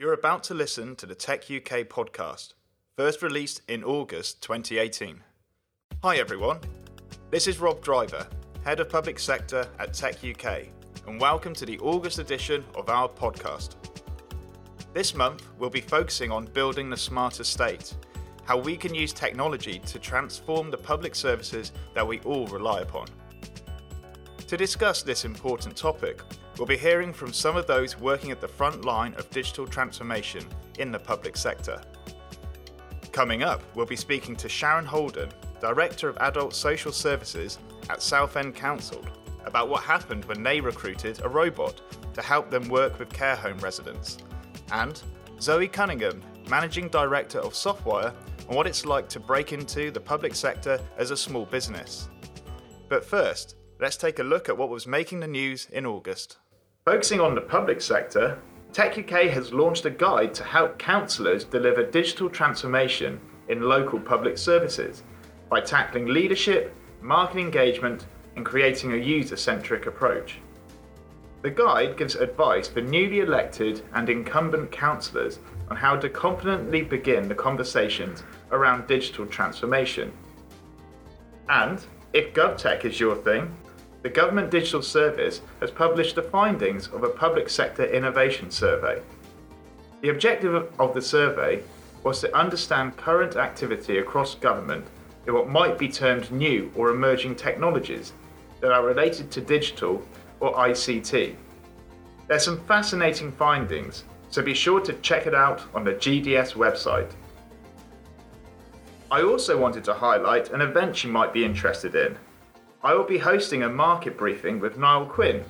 You're about to listen to the Tech UK podcast, first released in August 2018. Hi everyone, this is Rob Driver, Head of Public Sector at Tech UK, and welcome to the August edition of our podcast. This month, we'll be focusing on building the smarter state, how we can use technology to transform the public services that we all rely upon. To discuss this important topic, we'll be hearing from some of those working at the front line of digital transformation in the public sector. Coming up, we'll be speaking to Sharon Holden, Director of Adult Social Services at Southend Council, about what happened when they recruited a robot to help them work with care home residents, and Zoe Cunningham, Managing Director of Softwire, on what it's like to break into the public sector as a small business. But first, let's take a look at what was making the news in August. Focusing on the public sector, Tech UK has launched a guide to help councillors deliver digital transformation in local public services by tackling leadership, market engagement, and creating a user centric approach. The guide gives advice for newly elected and incumbent councillors on how to confidently begin the conversations around digital transformation. And if GovTech is your thing, the Government Digital Service has published the findings of a public sector innovation survey. The objective of the survey was to understand current activity across government in what might be termed new or emerging technologies that are related to digital or ICT. There's some fascinating findings, so be sure to check it out on the GDS website. I also wanted to highlight an event you might be interested in I will be hosting a market briefing with Niall Quinn,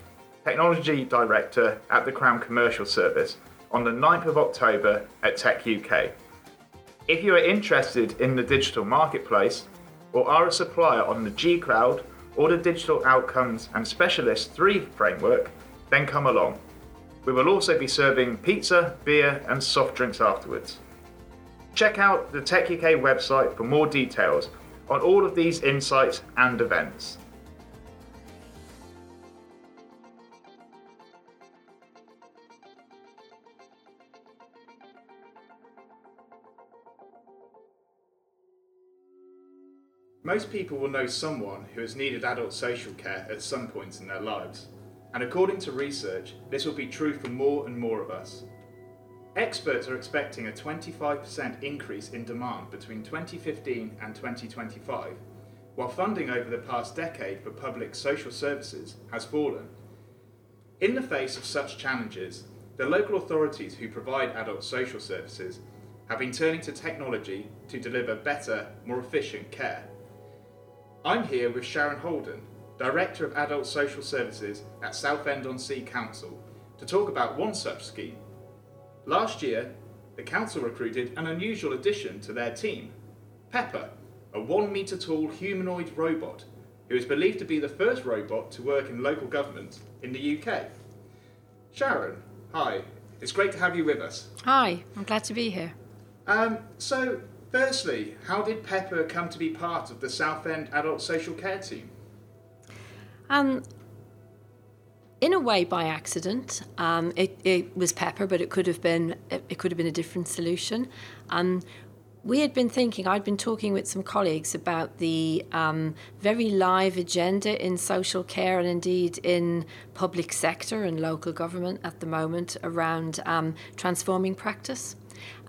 Technology Director at the Crown Commercial Service, on the 9th of October at Tech UK. If you are interested in the digital marketplace or are a supplier on the G Cloud or the Digital Outcomes and Specialist 3 framework, then come along. We will also be serving pizza, beer, and soft drinks afterwards. Check out the Tech UK website for more details on all of these insights and events. Most people will know someone who has needed adult social care at some point in their lives, and according to research, this will be true for more and more of us. Experts are expecting a 25% increase in demand between 2015 and 2025, while funding over the past decade for public social services has fallen. In the face of such challenges, the local authorities who provide adult social services have been turning to technology to deliver better, more efficient care. I'm here with Sharon Holden, Director of Adult Social Services at Southend on Sea Council, to talk about one such scheme Last year, the council recruited an unusual addition to their team Pepper, a one metre tall humanoid robot who is believed to be the first robot to work in local government in the UK. Sharon, hi, it's great to have you with us. Hi, I'm glad to be here. Um, so, firstly, how did Pepper come to be part of the Southend Adult Social Care team? Um, in a way by accident. Um, it, it was pepper, but it could have been it, could have been a different solution. Um, we had been thinking, I'd been talking with some colleagues about the um, very live agenda in social care and indeed in public sector and local government at the moment around um, transforming practice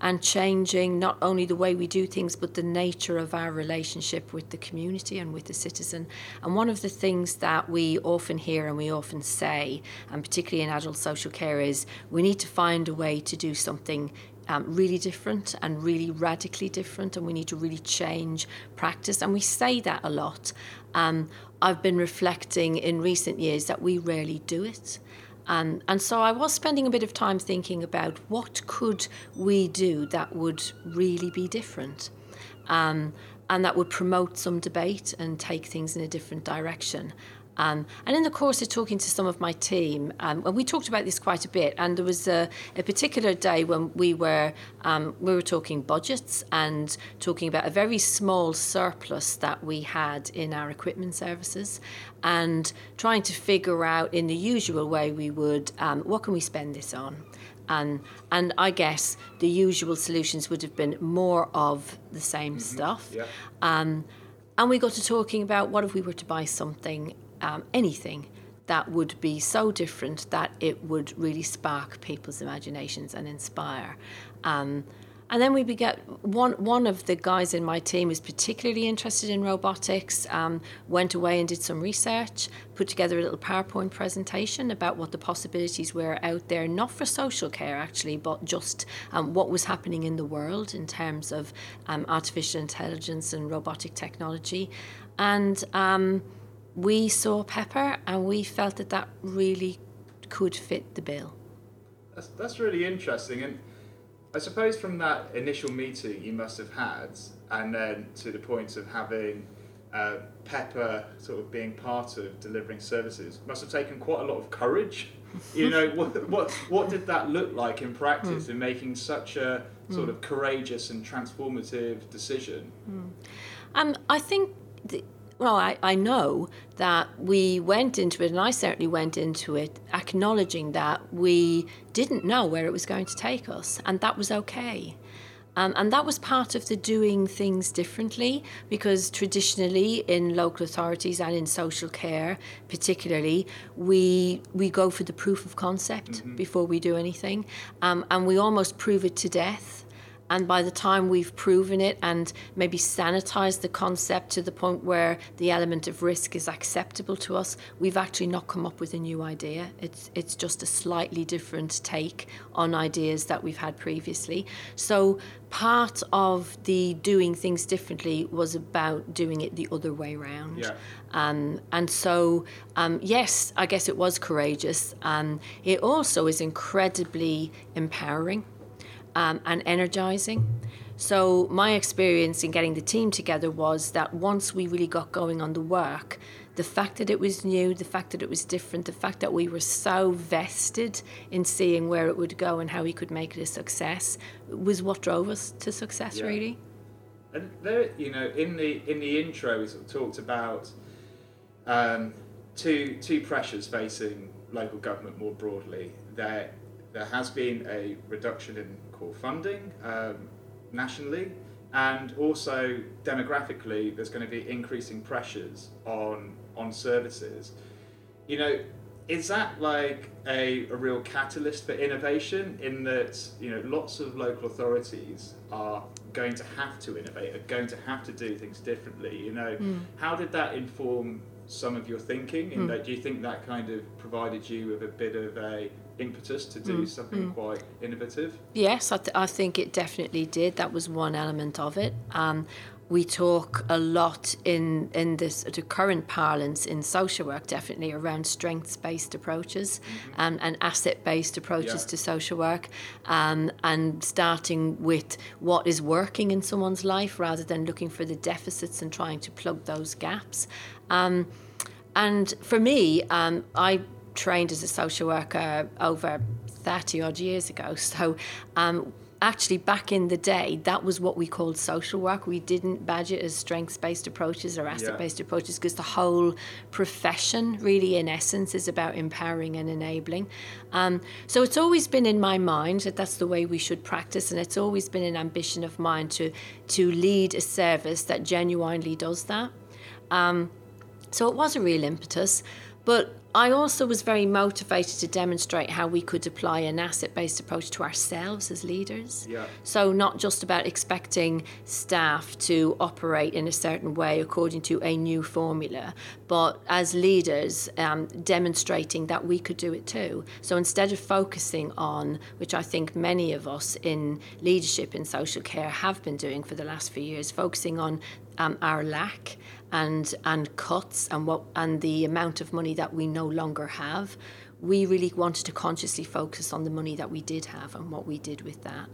and changing not only the way we do things but the nature of our relationship with the community and with the citizen. And one of the things that we often hear and we often say, and particularly in adult social care, is we need to find a way to do something um, really different and really radically different, and we need to really change practice. And we say that a lot. Um, I've been reflecting in recent years that we rarely do it. Um, and so I was spending a bit of time thinking about what could we do that would really be different. Um, and that would promote some debate and take things in a different direction. Um, and in the course of talking to some of my team, um, and we talked about this quite a bit, and there was a, a particular day when we were um, we were talking budgets and talking about a very small surplus that we had in our equipment services, and trying to figure out in the usual way we would um, what can we spend this on. And and I guess the usual solutions would have been more of the same Mm-hmm. stuff. Yeah. Um, and we got to talking about what if we were to buy something, um, anything that would be so different that it would really spark people's imaginations and inspire. Um, and then we began. One one of the guys in my team was particularly interested in robotics. Um, went away and did some research. Put together a little PowerPoint presentation about what the possibilities were out there, not for social care actually, but just um, what was happening in the world in terms of um, artificial intelligence and robotic technology. And um, we saw Pepper, and we felt that that really could fit the bill. That's, that's really interesting. And I suppose from that initial meeting you must have had, and then to the point of having uh, Pepper sort of being part of delivering services, must have taken quite a lot of courage. You know, what, what, what did that look like in practice in making such a sort of courageous and transformative decision? Um, I think, the, well, I, I know that we went into it, and I certainly went into it acknowledging that we didn't know where it was going to take us, and that was okay. Um, and that was part of the doing things differently because traditionally in local authorities and in social care particularly we we go for the proof of concept before we do anything. Um, and we almost prove it to death and by the time we've proven it and maybe sanitized the concept to the point where the element of risk is acceptable to us, we've actually not come up with a new idea. It's it's just a slightly different take on ideas that we've had previously. So part of the doing things differently was about doing it the other way around. Yeah. Um, and so, um, yes, I guess it was courageous. Um, it also is incredibly empowering um, and energizing. So, my experience in getting the team together was that once we really got going on the work, the fact that it was new, the fact that it was different, the fact that we were so vested in seeing where it would go and how we could make it a success was what drove us to success, Yeah. really. And there, you know, in the in the intro, we sort of talked about um, two two pressures facing local government more broadly. There there has been a reduction in core funding um, nationally, and also demographically, there's going to be increasing pressures on on services. You know, is that like a, a real catalyst for innovation in that you know lots of local authorities are going to have to innovate are going to have to do things differently you know? How did that inform some of your thinking? In that do you think that kind of provided you with a bit of a impetus to do something quite innovative Yes, I, th- I think it definitely did. That was one element of it. Um, we talk a lot in in this the current parlance in social work, definitely around strengths-based approaches um, and asset-based approaches Yeah. to social work, um, and starting with what is working in someone's life rather than looking for the deficits and trying to plug those gaps. Um, and for me, um, I trained as a social worker over 30 odd years ago. So, um, actually, back in the day, that was what we called social work. We didn't badge it as strengths based approaches or asset based approaches because the whole profession, really, in essence, is about empowering and enabling. Um, so, it's always been in my mind that that's the way we should practice, and it's always been an ambition of mine to, to lead a service that genuinely does that. So it was a real impetus. But I also was very motivated to demonstrate how we could apply an asset based approach to ourselves as leaders. Yeah. So, not just about expecting staff to operate in a certain way according to a new formula, but as leaders, um, demonstrating that we could do it too. So, instead of focusing on, which I think many of us in leadership in social care have been doing for the last few years, focusing on um, our lack and and cuts and what and the amount of money that we no longer have, we really wanted to consciously focus on the money that we did have and what we did with that.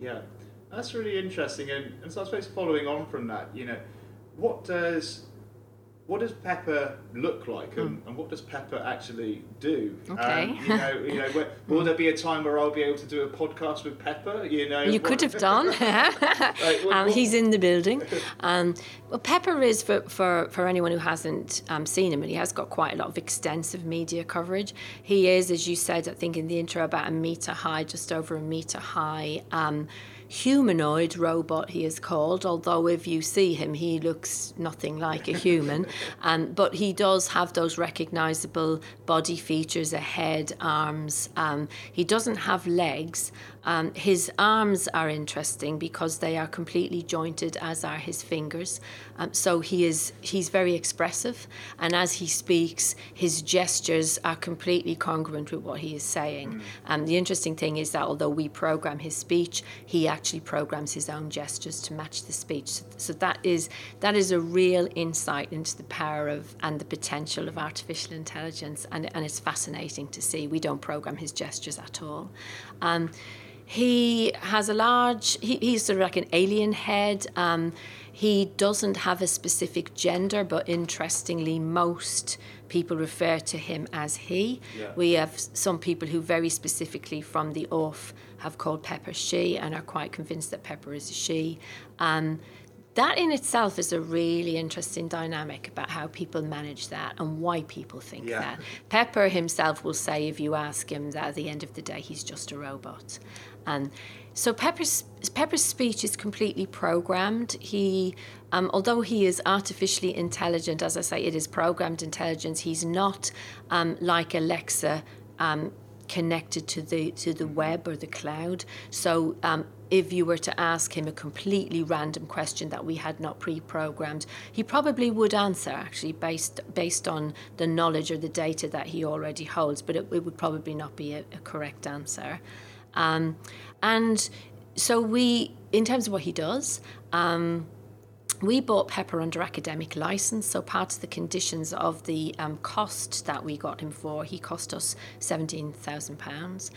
Yeah, that's really interesting. And, and so I suppose following on from that, you know, what does what does Pepper look like, and, Hmm. and what does Pepper actually do? Okay. Um, you know, you know, where, will there be a time where I'll be able to do a podcast with Pepper? You know, You could have done. what- um, what- he's in the building. Um, well, Pepper is for, for, for anyone who hasn't um, seen him, and he has got quite a lot of extensive media coverage. He is, as you said, I think in the intro, about a meter high, just over a meter high. Um, humanoid robot he is called although if you see him he looks nothing like a human. Um, but he does have those recognizable body features a head arms um, he doesn't have legs um, his arms are interesting because they are completely jointed as are his fingers um, so he is he's very expressive and as he speaks his gestures are completely congruent with what he is saying um, the interesting thing is that although we program his speech he actually programs his own gestures to match the speech. So that is that is a real insight into the power of and the potential of artificial intelligence, and, and it's fascinating to see. We don't program his gestures at all. Um, he has a large. He, he's sort of like an alien head. Um, he doesn't have a specific gender, but interestingly, most people refer to him as he. Yeah. We have some people who very specifically from the off have called Pepper she and are quite convinced that Pepper is a she. Um, that in itself is a really interesting dynamic about how people manage that and why people think Yeah. that. Pepper himself will say, if you ask him, that at the end of the day, he's just a robot. And so Pepper's, Pepper's speech is completely programmed. He, um, although he is artificially intelligent, as I say, it is programmed intelligence. He's not um, like Alexa um, connected to the to the web or the cloud. So um, if you were to ask him a completely random question that we had not pre-programmed, he probably would answer actually based based on the knowledge or the data that he already holds, but it, it would probably not be a, a correct answer. Um, and so we, in terms of what he does. Um, we bought Pepper under academic license, so part of the conditions of the um, cost that we got him for, he cost us £17,000,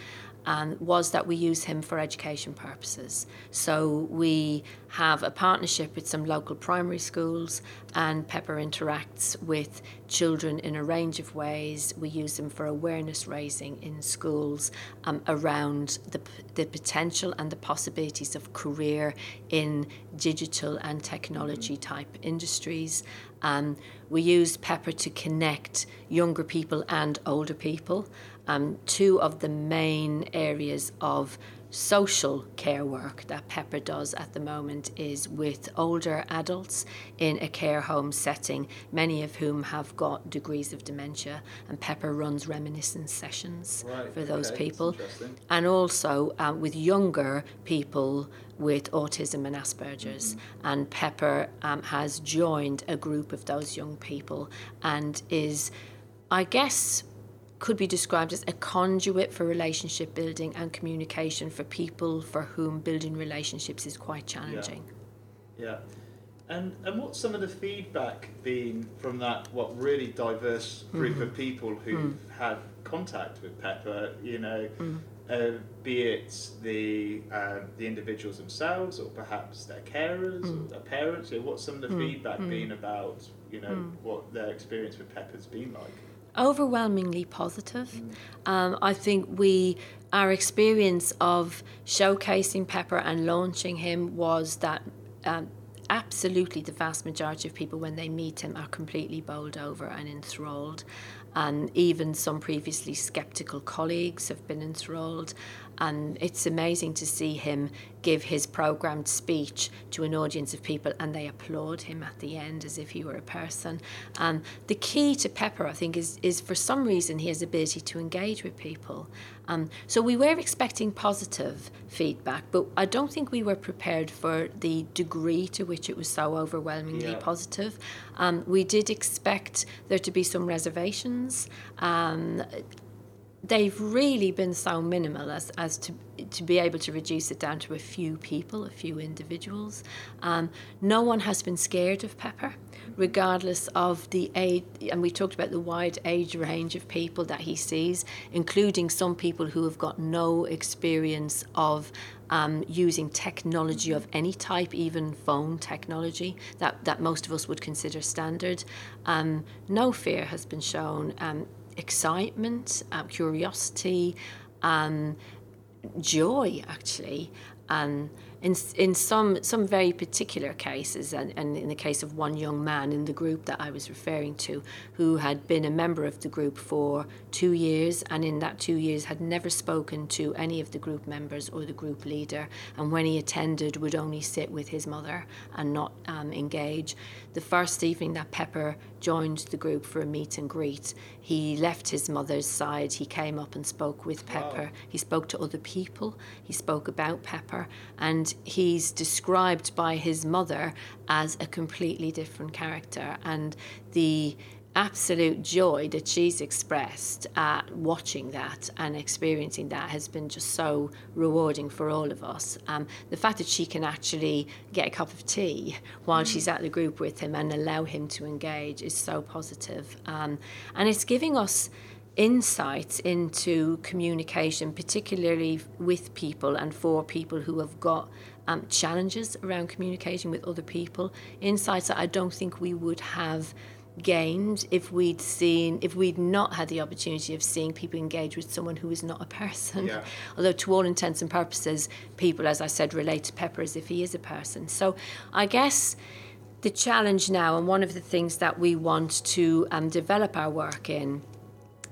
and was that we use him for education purposes. So we have a partnership with some local primary schools, and Pepper interacts with children in a range of ways. We use them for awareness raising in schools um, around the, the potential and the possibilities of career in digital and technology type industries. Um, we use Pepper to connect younger people and older people. Um, two of the main areas of social care work that Pepper does at the moment is with older adults in a care home setting, many of whom have got degrees of dementia, and Pepper runs reminiscence sessions Right, for those okay, people. And also um, with younger people with autism and Asperger's. And Pepper um, has joined a group of those young people and is, I guess, could be described as a conduit for relationship building and communication for people for whom building relationships is quite challenging. Yeah. yeah. And and what's some of the feedback been from that what really diverse group Mm-hmm. of people who've had contact with Pepper? You know, Mm. uh, be it the um, the individuals themselves, or perhaps their carers Mm. or their parents. You know, what's some of the feedback been about? You know, Mm. what their experience with Pepper's been like? Overwhelmingly positive. Um, I think we, our experience of showcasing Pepper and launching him was that um, absolutely the vast majority of people, when they meet him, are completely bowled over and enthralled. And even some previously skeptical colleagues have been enthralled. And it's amazing to see him give his programmed speech to an audience of people and they applaud him at the end as if he were a person. And the key to Pepper, I think, is, is for some reason the ability to engage with people. Um, so we were expecting positive feedback, but I don't think we were prepared for the degree to which it was so overwhelmingly Yeah. positive. Um, we did expect there to be some reservations. Um, they've really been so minimal as, as to to be able to reduce it down to a few people, a few individuals. Um, no one has been scared of Pepper, regardless of the age. And we talked about the wide age range of people that he sees, including some people who have got no experience of um, using technology of any type, even phone technology that, that most of us would consider standard. Um, no fear has been shown. Um, excitement, um, curiosity, um, joy, actually. In, in some, some very particular cases, and, and in the case of one young man in the group that I was referring to, who had been a member of the group for two years, and in that two years had never spoken to any of the group members or the group leader, and when he attended, would only sit with his mother and not um, engage. The first evening that Pepper joined the group for a meet and greet, he left his mother's side. He came up and spoke with Pepper. Wow. He spoke to other people. He spoke about Pepper. And he's described by his mother as a completely different character. And the absolute joy that she's expressed at watching that and experiencing that has been just so rewarding for all of us. Um, the fact that she can actually get a cup of tea while mm. she's at the group with him and allow him to engage is so positive. Um, and it's giving us insights into communication, particularly with people and for people who have got um, challenges around communicating with other people, insights that I don't think we would have gained if we'd seen if we'd not had the opportunity of seeing people engage with someone who is not a person. Yeah. although to all intents and purposes people as i said relate to pepper as if he is a person. So i guess the challenge now and one of the things that we want to um, develop our work in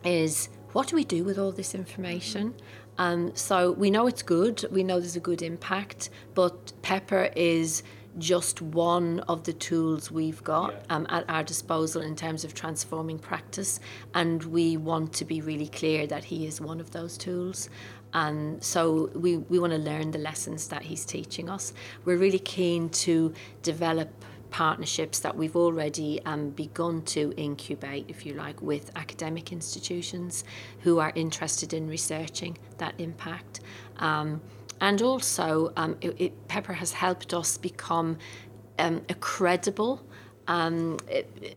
is what do we do with all this information? Um, so we know it's good. We know there's a good impact. But pepper is just one of the tools we've got yeah. um, at our disposal in terms of transforming practice. And we want to be really clear that he is one of those tools. And so we, we want to learn the lessons that he's teaching us. We're really keen to develop partnerships that we've already um, begun to incubate, if you like, with academic institutions who are interested in researching that impact. Um, and also, um, it, it, Pepper has helped us become um, a credible um,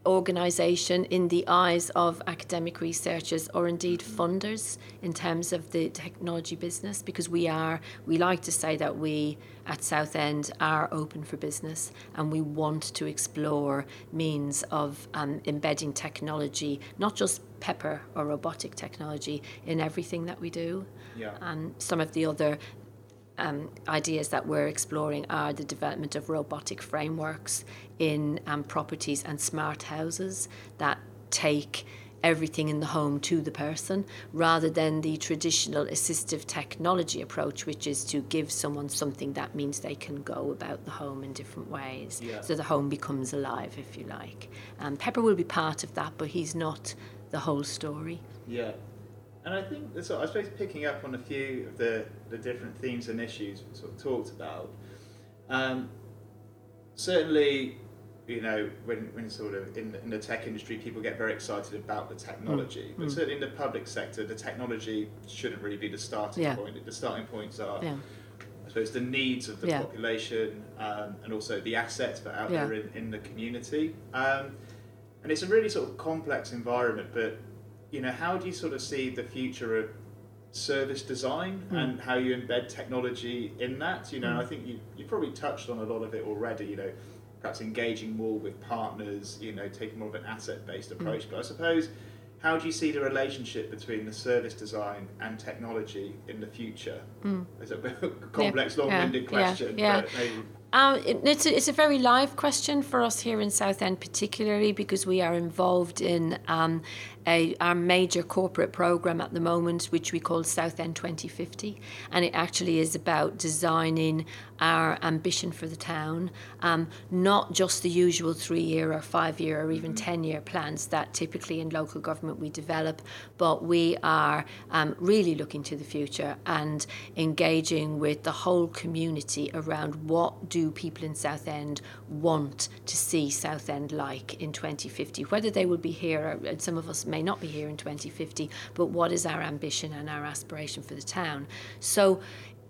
organisation in the eyes of academic researchers or indeed funders in terms of the technology business because we are we like to say that we at Southend are open for business and we want to explore means of um, embedding technology not just pepper or robotic technology in everything that we do yeah. and some of the other um, ideas that we're exploring are the development of robotic frameworks in um, properties and smart houses that take everything in the home to the person rather than the traditional assistive technology approach, which is to give someone something that means they can go about the home in different ways. Yeah. So the home becomes alive, if you like. Um, Pepper will be part of that, but he's not the whole story. Yeah. And I think, so I suppose picking up on a few of the, the different themes and issues sort of talked about, um, certainly, you know, when, when sort of in, in the tech industry, people get very excited about the technology, mm. but mm. certainly in the public sector, the technology shouldn't really be the starting yeah. point. The starting points are, yeah. I suppose, the needs of the yeah. population um, and also the assets that are out there in, in the community. Um, and it's a really sort of complex environment, but you know, how do you sort of see the future of service design mm. and how you embed technology in that? You know, mm. I think you you probably touched on a lot of it already. You know, perhaps engaging more with partners. You know, taking more of an asset based hmm. approach. Mm. But I suppose. How do you see the relationship between the service design and technology in the future? Hmm. It's a complex, yeah. long-winded yeah. question. Yeah. yeah. Um, it, it's, a, it's a very live question for us here in Southend, particularly because we are involved in um, a, our major corporate program at the moment, which we call Southend 2050. And it actually is about designing our ambition for the town, um, not just the usual three year or five year or even 10 year plans that typically in local government we develop, but we are um, really looking to the future and engaging with the whole community around what do do people in Southend want to see Southend like in 2050? Whether they will be here, and some of us may not be here in 2050, but what is our ambition and our aspiration for the town? So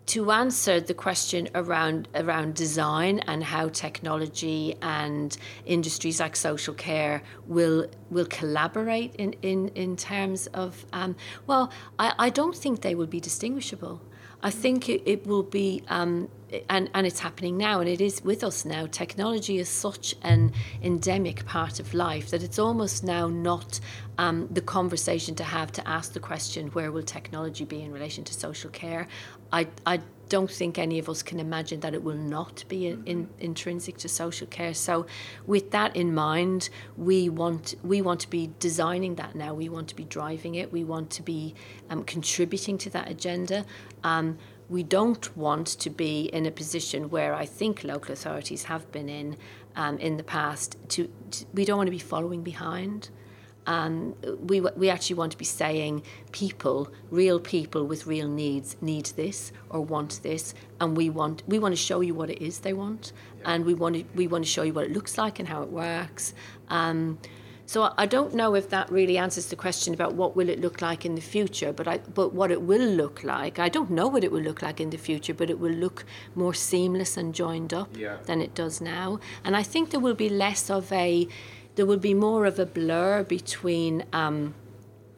to answer the question around around design and how technology and industries like social care will will collaborate in in, in terms of um, well I, I don't think they will be distinguishable I think it, it will be, um, and, and it's happening now, and it is with us now. Technology is such an endemic part of life that it's almost now not um, the conversation to have to ask the question, where will technology be in relation to social care? I, I don't think any of us can imagine that it will not be in, in, intrinsic to social care. So, with that in mind, we want we want to be designing that now. We want to be driving it. We want to be um, contributing to that agenda. Um, we don't want to be in a position where I think local authorities have been in um, in the past. To, to we don't want to be following behind. Um, we, we actually want to be saying people, real people with real needs, need this or want this, and we want we want to show you what it is they want, yeah. and we want to, we want to show you what it looks like and how it works. Um, so I don't know if that really answers the question about what will it look like in the future, but I but what it will look like, I don't know what it will look like in the future, but it will look more seamless and joined up yeah. than it does now. And I think there will be less of a there will be more of a blur between um,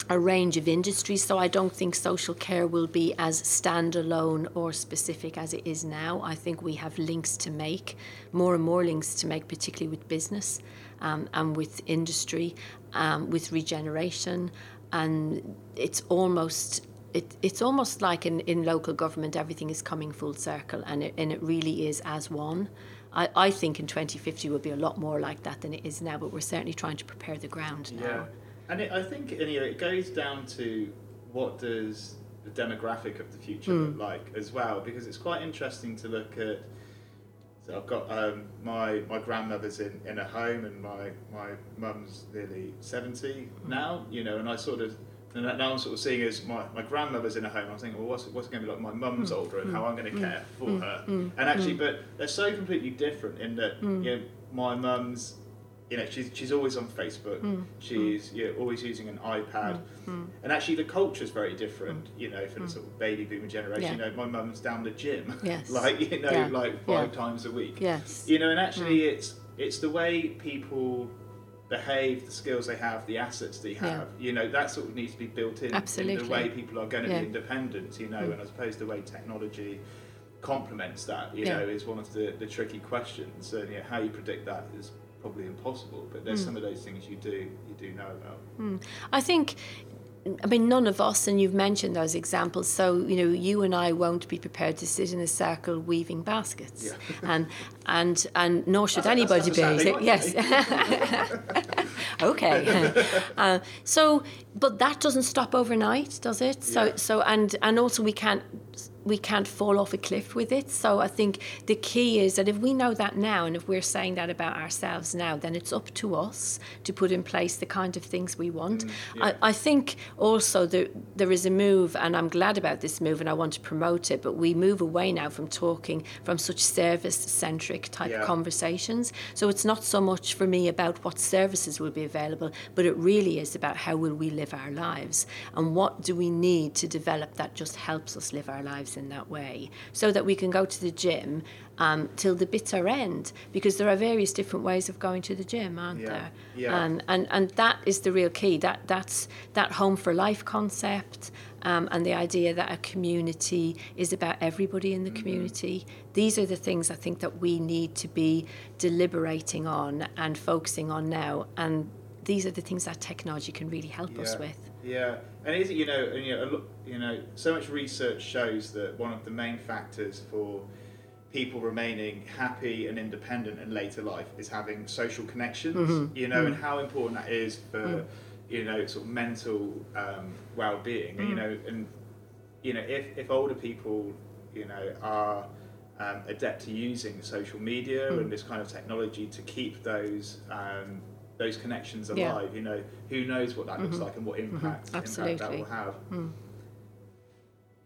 a range of industries. So I don't think social care will be as standalone or specific as it is now. I think we have links to make, more and more links to make, particularly with business um, and with industry, um, with regeneration. And it's almost it, it's almost like in, in local government everything is coming full circle and it, and it really is as one. I, I think in 2050 will be a lot more like that than it is now, but we're certainly trying to prepare the ground now. Yeah, and it, I think anyway, it goes down to what does the demographic of the future mm. look like as well, because it's quite interesting to look at. I've got um, my my grandmother's in, in a home, and my my mum's nearly 70 mm. now, you know, and I sort of and now I'm sort of seeing as my, my grandmother's in a home, I'm thinking, well, what's, what's it going to be like? My mum's mm. older and mm. how I'm going to care for mm. her. Mm. And actually, mm. but they're so completely different in that, mm. you know, my mum's, you know, she's, she's always on Facebook, hmm. she's you know, always using an iPad. Hmm. Hmm. And actually, the culture is very different, you know, for the sort of baby boomer generation. Yeah. You know, my mum's down the gym, yes. like, you know, yeah. like five yeah. times a week. Yes. You know, and actually, it's it's the way people behave, the skills they have, the assets they have. Yeah. You know, that sort of needs to be built in Absolutely. in the way people are going to be independent. You know, mm. and I suppose the way technology complements that, you know, is one of the, the tricky questions. And you know, how you predict that is probably impossible. But there's mm. some of those things you do you do know about. Mm. I think I mean, none of us, and you've mentioned those examples. So, you know, you and I won't be prepared to sit in a circle weaving baskets, yeah. and and and nor should anybody be. Yes. okay. Uh, so, but that doesn't stop overnight, does it? So, yeah. so, and and also we can't we can't fall off a cliff with it. So I think the key is that if we know that now and if we're saying that about ourselves now, then it's up to us to put in place the kind of things we want. Mm, yeah. I, I, think also there, there is a move, and I'm glad about this move and I want to promote it, but we move away now from talking from such service centric type yeah. conversations. So it's not so much for me about what services will be available, but it really is about how will we live our lives and what do we need to develop that just helps us live our lives in that way so that we can go to the gym um, till the bitter end because there are various different ways of going to the gym aren't yeah. there yeah. and, and and that is the real key that that's that home for life concept um, and the idea that a community is about everybody in the mm-hmm. community these are the things I think that we need to be deliberating on and focusing on now and these are the things that technology can really help yeah. us with yeah and is it you know and, you know you know so much research shows that one of the main factors for people remaining happy and independent in later life is having social connections mm-hmm. you know mm-hmm. and how important that is for mm. you know sort of mental um, well-being mm. you know and you know if, if older people you know are um, adept to using social media mm. and this kind of technology to keep those um, those connections alive. Yeah. You know, who knows what that mm-hmm. looks like and what mm-hmm. impact, mm-hmm. impact that will have. Mm.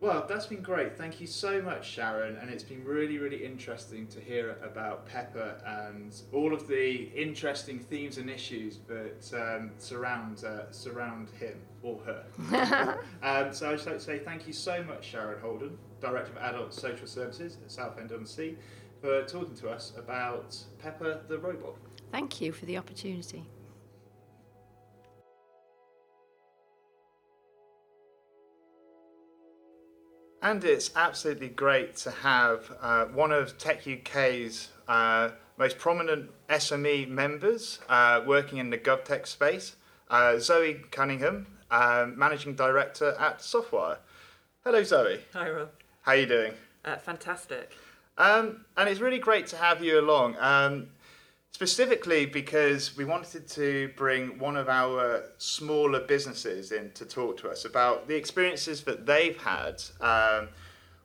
Well, that's been great. Thank you so much, Sharon. And it's been really, really interesting to hear about Pepper and all of the interesting themes and issues that um, surround uh, surround him or her. um, so I'd just like to say thank you so much, Sharon Holden, Director of Adult Social Services at Southend on Sea, for talking to us about Pepper the robot. Thank you for the opportunity. And it's absolutely great to have uh, one of Tech UK's uh, most prominent SME members uh, working in the GovTech space, uh, Zoe Cunningham, um, Managing Director at Softwire. Hello, Zoe. Hi, Rob. How are you doing? Uh, fantastic. Um, and it's really great to have you along. Um, specifically because we wanted to bring one of our smaller businesses in to talk to us about the experiences that they've had um,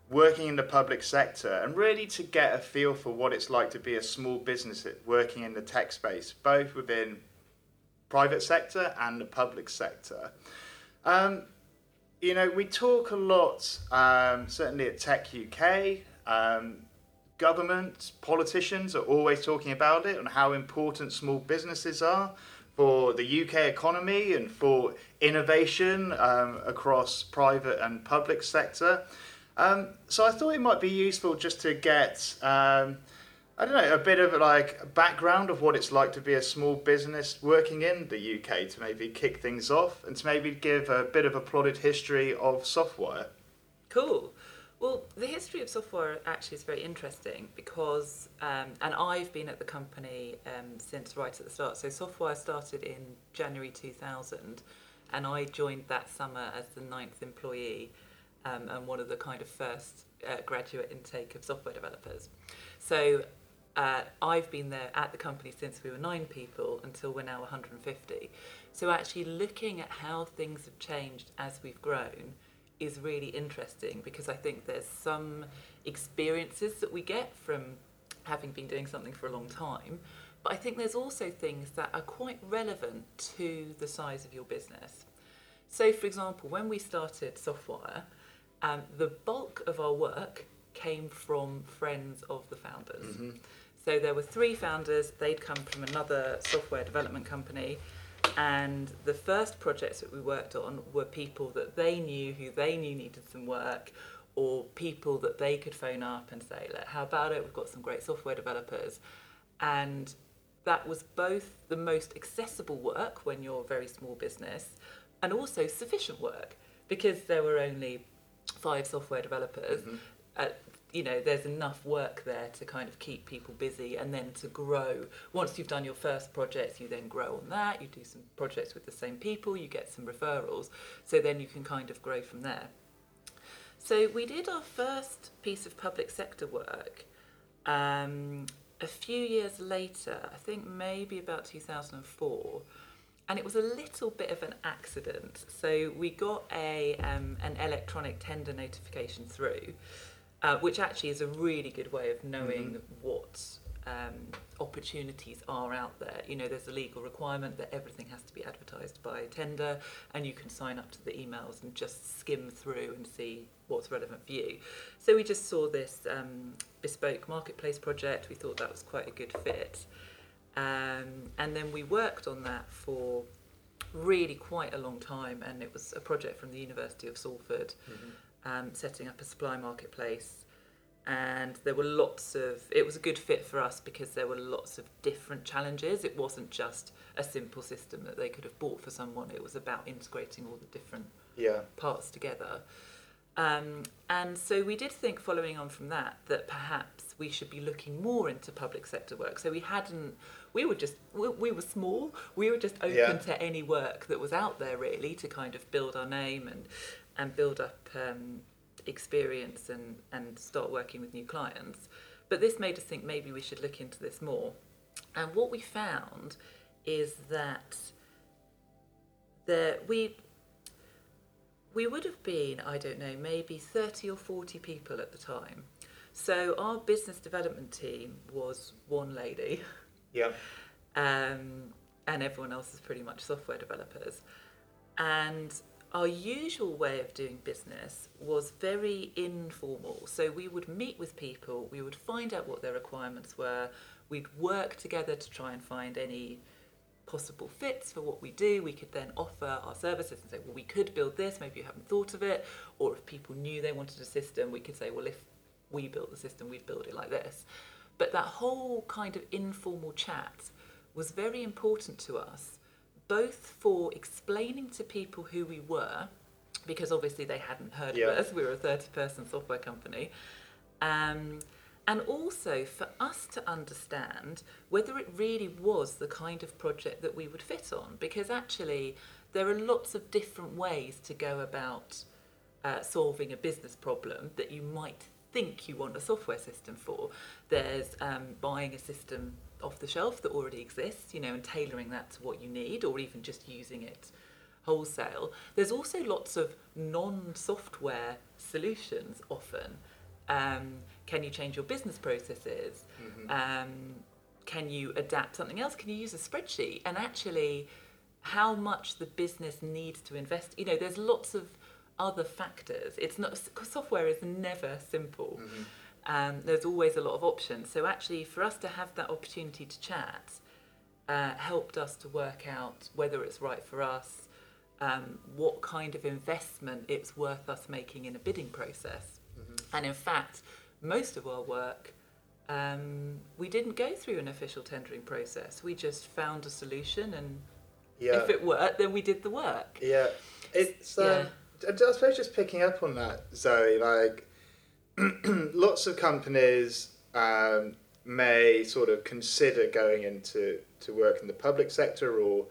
working in the public sector and really to get a feel for what it's like to be a small business working in the tech space, both within private sector and the public sector. Um, you know, we talk a lot, um, certainly at Tech UK, um, government, politicians are always talking about it and how important small businesses are for the UK economy and for innovation um, across private and public sector. Um, so I thought it might be useful just to get, um, I don't know, a bit of like background of what it's like to be a small business working in the UK to maybe kick things off and to maybe give a bit of a plotted history of Softwire. Cool. Well, the history of Softwire actually is very interesting because, um, and I've been at the company um, since right at the start. So Softwire started in January 2000, and I joined that summer as the ninth employee um, and one of the kind of first uh, graduate intake of software developers. So uh, I've been there at the company since we were nine people until we're now 150. So actually looking at how things have changed as we've grown is really interesting because I think there's some experiences that we get from having been doing something for a long time. But I think there's also things that are quite relevant to the size of your business. So, for example, when we started Softwire, um, the bulk of our work came from friends of the founders. Mm-hmm. So there were three founders, they'd come from another software development company and the first projects that we worked on were people that they knew who they knew needed some work or people that they could phone up and say, Look, how about it? We've got some great software developers. And that was both the most accessible work when you're a very small business and also sufficient work because there were only five software developers. Mm-hmm. At you know there's enough work there to kind of keep people busy and then to grow. Once you've done your first projects you then grow on that you do some projects with the same people you get some referrals. So then you can kind of grow from there. So we did our first piece of public sector work um, a few years later i think maybe about 2004 and it was a little bit of an accident. So we got a um, an electronic tender notification through uh, which actually is a really good way of knowing mm-hmm. what um, opportunities are out there. You know, there's a legal requirement that everything has to be advertised by tender, and you can sign up to the emails and just skim through and see what's relevant for you. So we just saw this um, bespoke marketplace project. We thought that was quite a good fit. Um, and then we worked on that for really quite a long time, and it was a project from the University of Salford. Mm-hmm um, setting up a supply marketplace. And there were lots of, it was a good fit for us because there were lots of different challenges. It wasn't just a simple system that they could have bought for someone, it was about integrating all the different yeah. parts together. Um, and so we did think, following on from that, that perhaps we should be looking more into public sector work. So we hadn't, we were just, we, we were small, we were just open yeah. to any work that was out there really to kind of build our name and and build up um, experience and, and start working with new clients. But this made us think maybe we should look into this more. And what we found is that there, we we would have been, I don't know, maybe 30 or 40 people at the time. So our business development team was one lady. Yeah. Um, and everyone else is pretty much software developers. And our usual way of doing business was very informal. So we would meet with people, we would find out what their requirements were, we'd work together to try and find any possible fits for what we do. We could then offer our services and say, well, we could build this, maybe you haven't thought of it. Or if people knew they wanted a system, we could say, well, if we built the system, we'd build it like this. But that whole kind of informal chat was very important to us, both for explaining to people who we were, because obviously they hadn't heard Yeah. of us, we were a 30 person software company. Um, and also for us to understand whether it really was the kind of project that we would fit on, because actually there are lots of different ways to go about uh, solving a business problem that you might think you want a software system for. There's um, buying a system off the shelf that already exists, you know, and tailoring that to what you need, or even just using it wholesale. There's also lots of non-software solutions often. Um, can you change your business processes? Um, can you adapt something else? Can you use a spreadsheet? And actually, how much the business needs to invest. You know, there's lots of other factors. It's not software is never simple. Um, there's always a lot of options. So actually, for us to have that opportunity to chat uh, helped us to work out whether it's right for us, um, what kind of investment it's worth us making in a bidding process. And in fact, most of our work, um, we didn't go through an official tendering process. We just found a solution, and Yeah. if it worked, then we did the work. Yeah, it's. Um, I I suppose just picking up on that, Zoe. Like, lots of companies um, may sort of consider going into to work in the public sector, or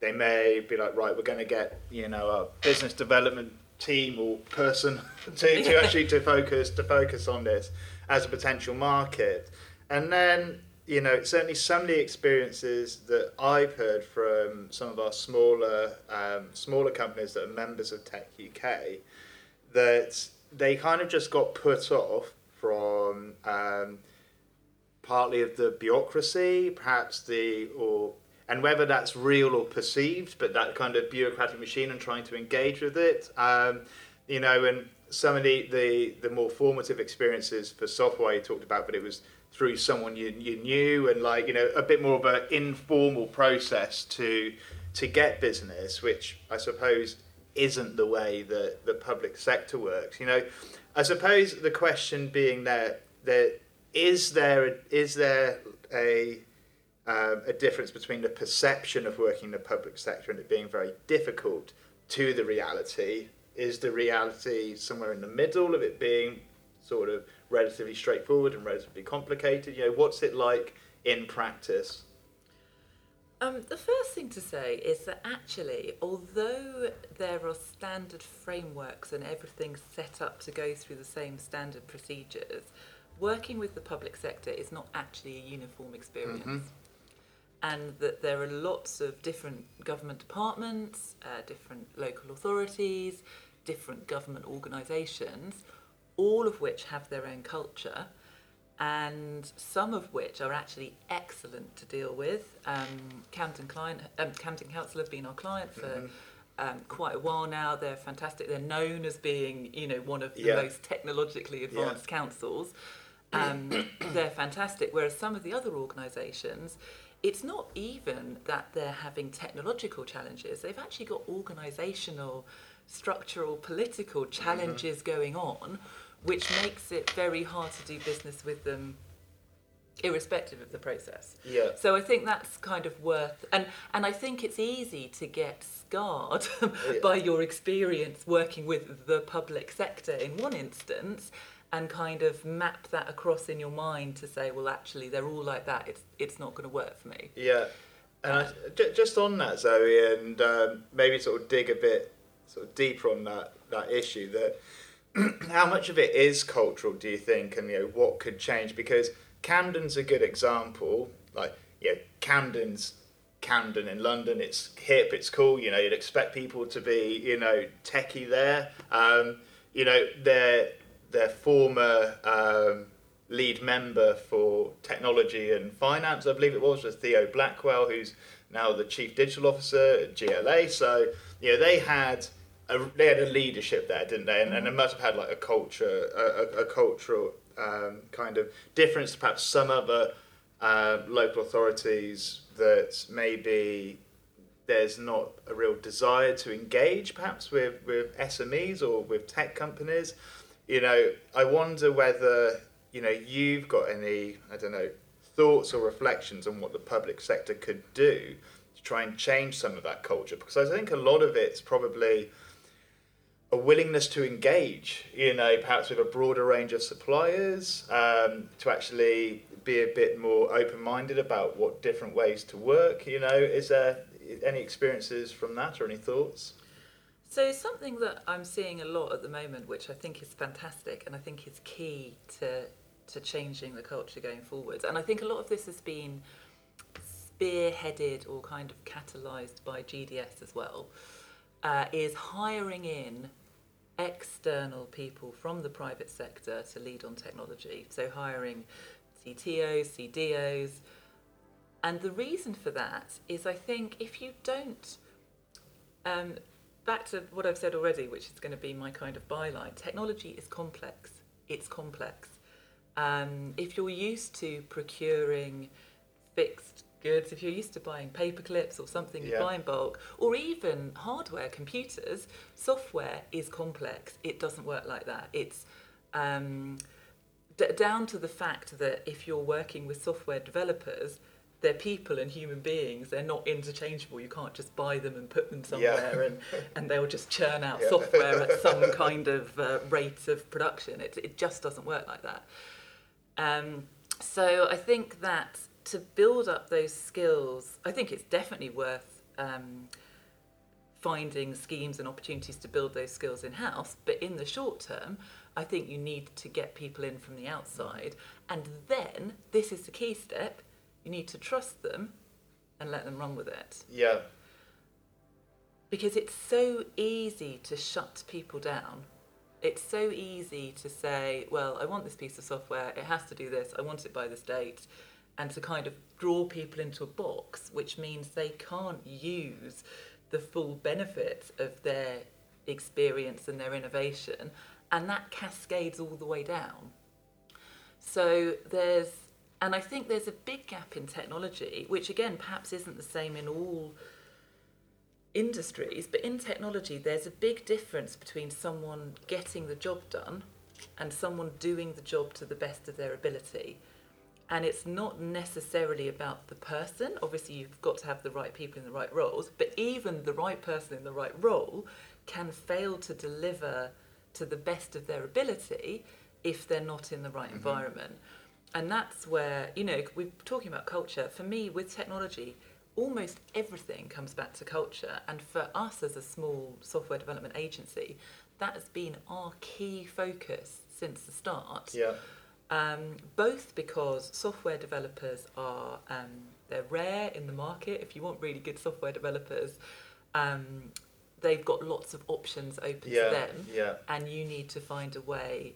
they may be like, right, we're going to get you know a business development team or person to, to actually to focus to focus on this as a potential market, and then you know certainly some of the experiences that I've heard from some of our smaller um, smaller companies that are members of Tech UK that they kind of just got put off from um, partly of the bureaucracy, perhaps the or and whether that's real or perceived, but that kind of bureaucratic machine and trying to engage with it. Um, you know, and some of the, the, the more formative experiences for Softwire you talked about, but it was through someone you, you knew and like, you know, a bit more of an informal process to to get business, which I suppose isn't the way that the public sector works. You know, I suppose the question being there, there is there is there a um, a difference between the perception of working in the public sector and it being very difficult to the reality. Is the reality somewhere in the middle of it being sort of relatively straightforward and relatively complicated? You know, what's it like in practice? Um, the first thing to say is that actually, although there are standard frameworks and everything set up to go through the same standard procedures, working with the public sector is not actually a uniform experience. And that there are lots of different government departments, uh, different local authorities, different government organisations, all of which have their own culture and some of which are actually excellent to deal with. Um, Camden client, um, Camden Council have been our client for um, quite a while now. They're fantastic. They're known as being, you know, one of the Yeah. most technologically advanced councils. Um, they're fantastic. Whereas some of the other organisations, it's not even that they're having technological challenges. They've actually got organisational, structural, political challenges going on, which makes it very hard to do business with them irrespective of the process. Yeah. So I think that's kind of worth and and I think it's easy to get scarred by your experience working with the public sector in one instance and kind of map that across in your mind to say well actually they're all like that it's it's not going to work for me. Yeah, and I, j- just on that, Zoe, and um, maybe sort of dig a bit sort of deeper on that that issue. That how much of it is cultural, do you think, and you know what could change? Because Camden's a good example. Like, know, Camden's Camden in London. It's hip, it's cool. You know, you'd expect people to be, you know, techie there. Um, you know, their their former um, lead member for technology and finance, I believe it was, was Theo Blackwell, who's now the chief digital officer at GLA. So, you know, they had a, they had a leadership there, didn't they? And, and they must have had like a culture, a, a, a cultural um, kind of difference to perhaps some other uh, local authorities that maybe there's not a real desire to engage perhaps with, with SMEs or with tech companies. You know, I wonder whether, you know, you've got any, I don't know, thoughts or reflections on what the public sector could do to try and change some of that culture because I think a lot of it's probably a willingness to engage, you know, perhaps with a broader range of suppliers, um, to actually be a bit more open minded about what different ways to work. You know, is there any experiences from that or any thoughts? So, something that I'm seeing a lot at the moment, which I think is fantastic and I think is key to, to changing the culture going forwards, and I think a lot of this has been spearheaded or kind of catalysed by GDS as well, uh, is hiring in external people from the private sector to lead on technology. So, hiring CTOs, CDOs. And the reason for that is I think if you don't, um, back to what I've said already, which is going to be my kind of byline, technology is complex. It's complex. Um, if you're used to procuring fixed goods, if you're used to buying paper clips or something you Yeah. buy in bulk, or even hardware, computers, software is complex. It doesn't work like that. It's um, d- down to the fact that if you're working with software developers, they're people and human beings. They're not interchangeable. You can't just buy them and put them somewhere and, and they'll just churn out Yeah. software at some kind of uh, rate of production. It, it just doesn't work like that. Um, so I think that to build up those skills, I think it's definitely worth um, finding schemes and opportunities to build those skills in house. But in the short term, I think you need to get people in from the outside. And then, this is the key step you need to trust them and let them run with it. Yeah, Because it's so easy to shut people down. It's so easy to say, well, I want this piece of software, it has to do this, I want it by this date, and to kind of draw people into a box, which means they can't use the full benefits of their experience and their innovation, and that cascades all the way down. So there's, and I think there's a big gap in technology, which again perhaps isn't the same in all industries, but in technology, there's a big difference between someone getting the job done and someone doing the job to the best of their ability. And it's not necessarily about the person. Obviously, you've got to have the right people in the right roles, but even the right person in the right role can fail to deliver to the best of their ability if they're not in the right mm-hmm. environment. And that's where, you know, we're talking about culture. For me, with technology, almost everything comes back to culture. And for us as a small software development agency, that has been our key focus since the start. yeah, Um, both because software developers are um, they're rare in the market. If you want really good software developers, um, they've got lots of options open yeah, to them, yeah, and you need to find a way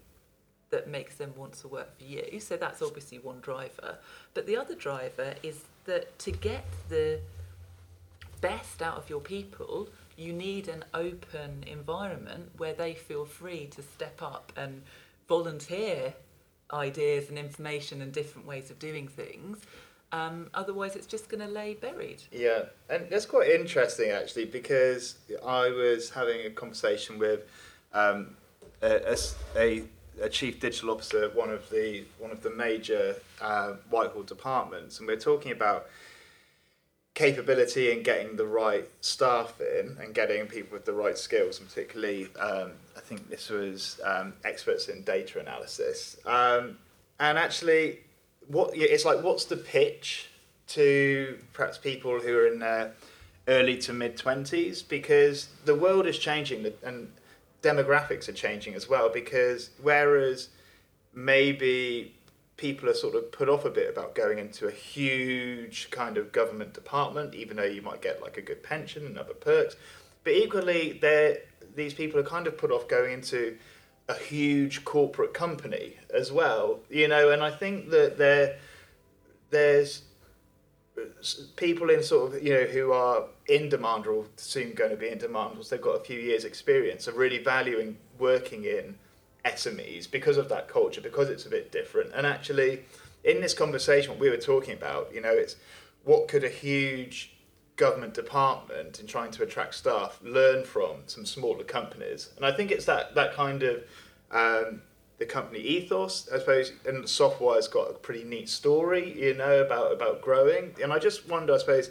that makes them want to work for you. So that's obviously one driver. But the other driver is that to get the best out of your people, you need an open environment where they feel free to step up and volunteer ideas and information and different ways of doing things. Um, otherwise, it's just going to lay buried. yeah. And that's quite interesting actually because I was having a conversation with um, a, a a chief digital officer at one of the one of the major uh, Whitehall departments, and we we're talking about capability and getting the right staff in and getting people with the right skills, and particularly, um, I think this was um, experts in data analysis. Um, and actually, what it's like, what's the pitch to perhaps people who are in their early to mid twenties? Because the world is changing and demographics are changing as well. Because whereas maybe people are sort of put off a bit about going into a huge kind of government department, even though you might get like a good pension and other perks. But equally, they're, these people are kind of put off going into a huge corporate company as well, you know. And I think that there, there's people in sort of you know who are in demand or soon going to be in demand once they've got a few years experience are really valuing working in SMEs because of that culture because it's a bit different and actually in this conversation what we were talking about you know it's what could a huge government department in trying to attract staff learn from some smaller companies and I think it's that that kind of um, the company ethos, I suppose, and Softwire's got a pretty neat story, you know, about about growing. And I just wonder, I suppose,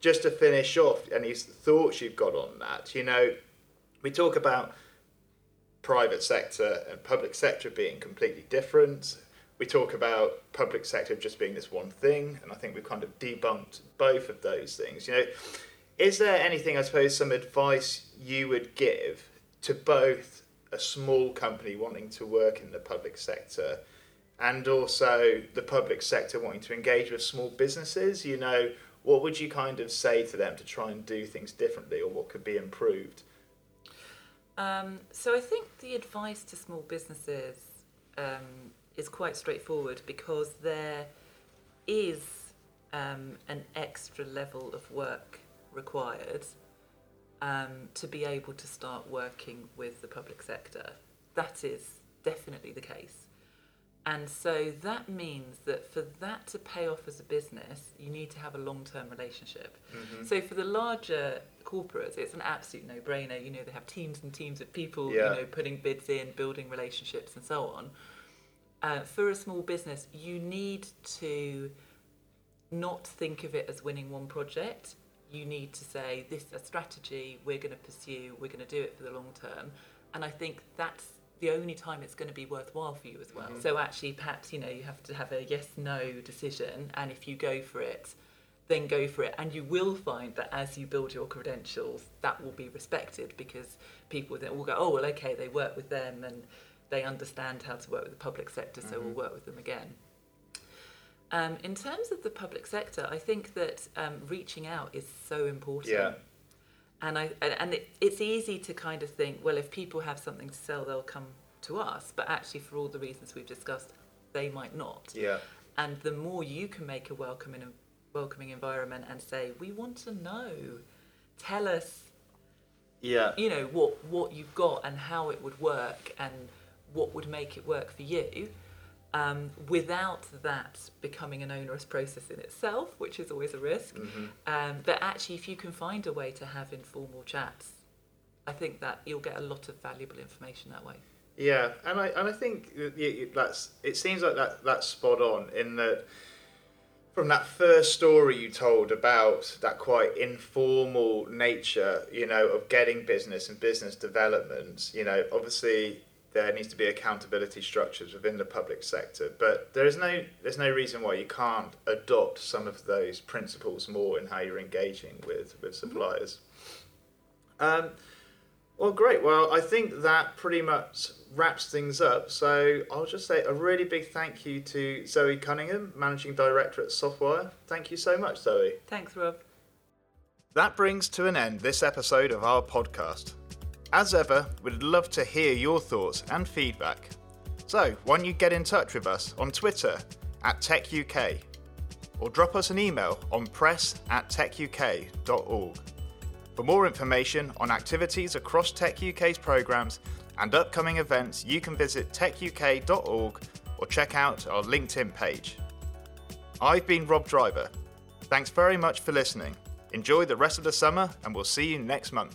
just to finish off, any thoughts you've got on that. You know, we talk about private sector and public sector being completely different. We talk about public sector just being this one thing, and I think we've kind of debunked both of those things. You know, is there anything, I suppose, some advice you would give to both a small company wanting to work in the public sector and also the public sector wanting to engage with small businesses, you know, what would you kind of say to them to try and do things differently or what could be improved? Um, so I think the advice to small businesses um, is quite straightforward because there is um, an extra level of work required um, to be able to start working with the public sector. That is definitely the case. And so that means that for that to pay off as a business, you need to have a long term relationship. Mm-hmm. So for the larger corporates, it's an absolute no brainer. You know, they have teams and teams of people, yeah. you know, putting bids in, building relationships, and so on. Uh, for a small business, you need to not think of it as winning one project you need to say this is a strategy we're going to pursue we're going to do it for the long term and i think that's the only time it's going to be worthwhile for you as well mm-hmm. so actually perhaps you know you have to have a yes no decision and if you go for it then go for it and you will find that as you build your credentials that will be respected because people then will go oh well okay they work with them and they understand how to work with the public sector so mm-hmm. we'll work with them again um, in terms of the public sector, I think that um, reaching out is so important. Yeah. And I and, it, it's easy to kind of think, well, if people have something to sell, they'll come to us. But actually, for all the reasons we've discussed, they might not. Yeah. And the more you can make a welcoming welcoming environment and say, we want to know, tell us. Yeah. You know what what you've got and how it would work and what would make it work for you um, without that becoming an onerous process in itself, which is always a risk. Mm-hmm. Um, but actually, if you can find a way to have informal chats, I think that you'll get a lot of valuable information that way. Yeah, and I and I think that's it seems like that that's spot on in that from that first story you told about that quite informal nature, you know, of getting business and business development, you know, obviously there needs to be accountability structures within the public sector. But there is no there's no reason why you can't adopt some of those principles more in how you're engaging with with mm-hmm. suppliers. Um, well, great. Well, I think that pretty much wraps things up. So I'll just say a really big thank you to Zoe Cunningham, Managing Director at Softwire. Thank you so much, Zoe. Thanks, Rob. That brings to an end this episode of our podcast. As ever, we'd love to hear your thoughts and feedback. So, why don't you get in touch with us on Twitter at TechUK or drop us an email on press at techuk.org. For more information on activities across Tech UK's programmes and upcoming events, you can visit techuk.org or check out our LinkedIn page. I've been Rob Driver. Thanks very much for listening. Enjoy the rest of the summer, and we'll see you next month.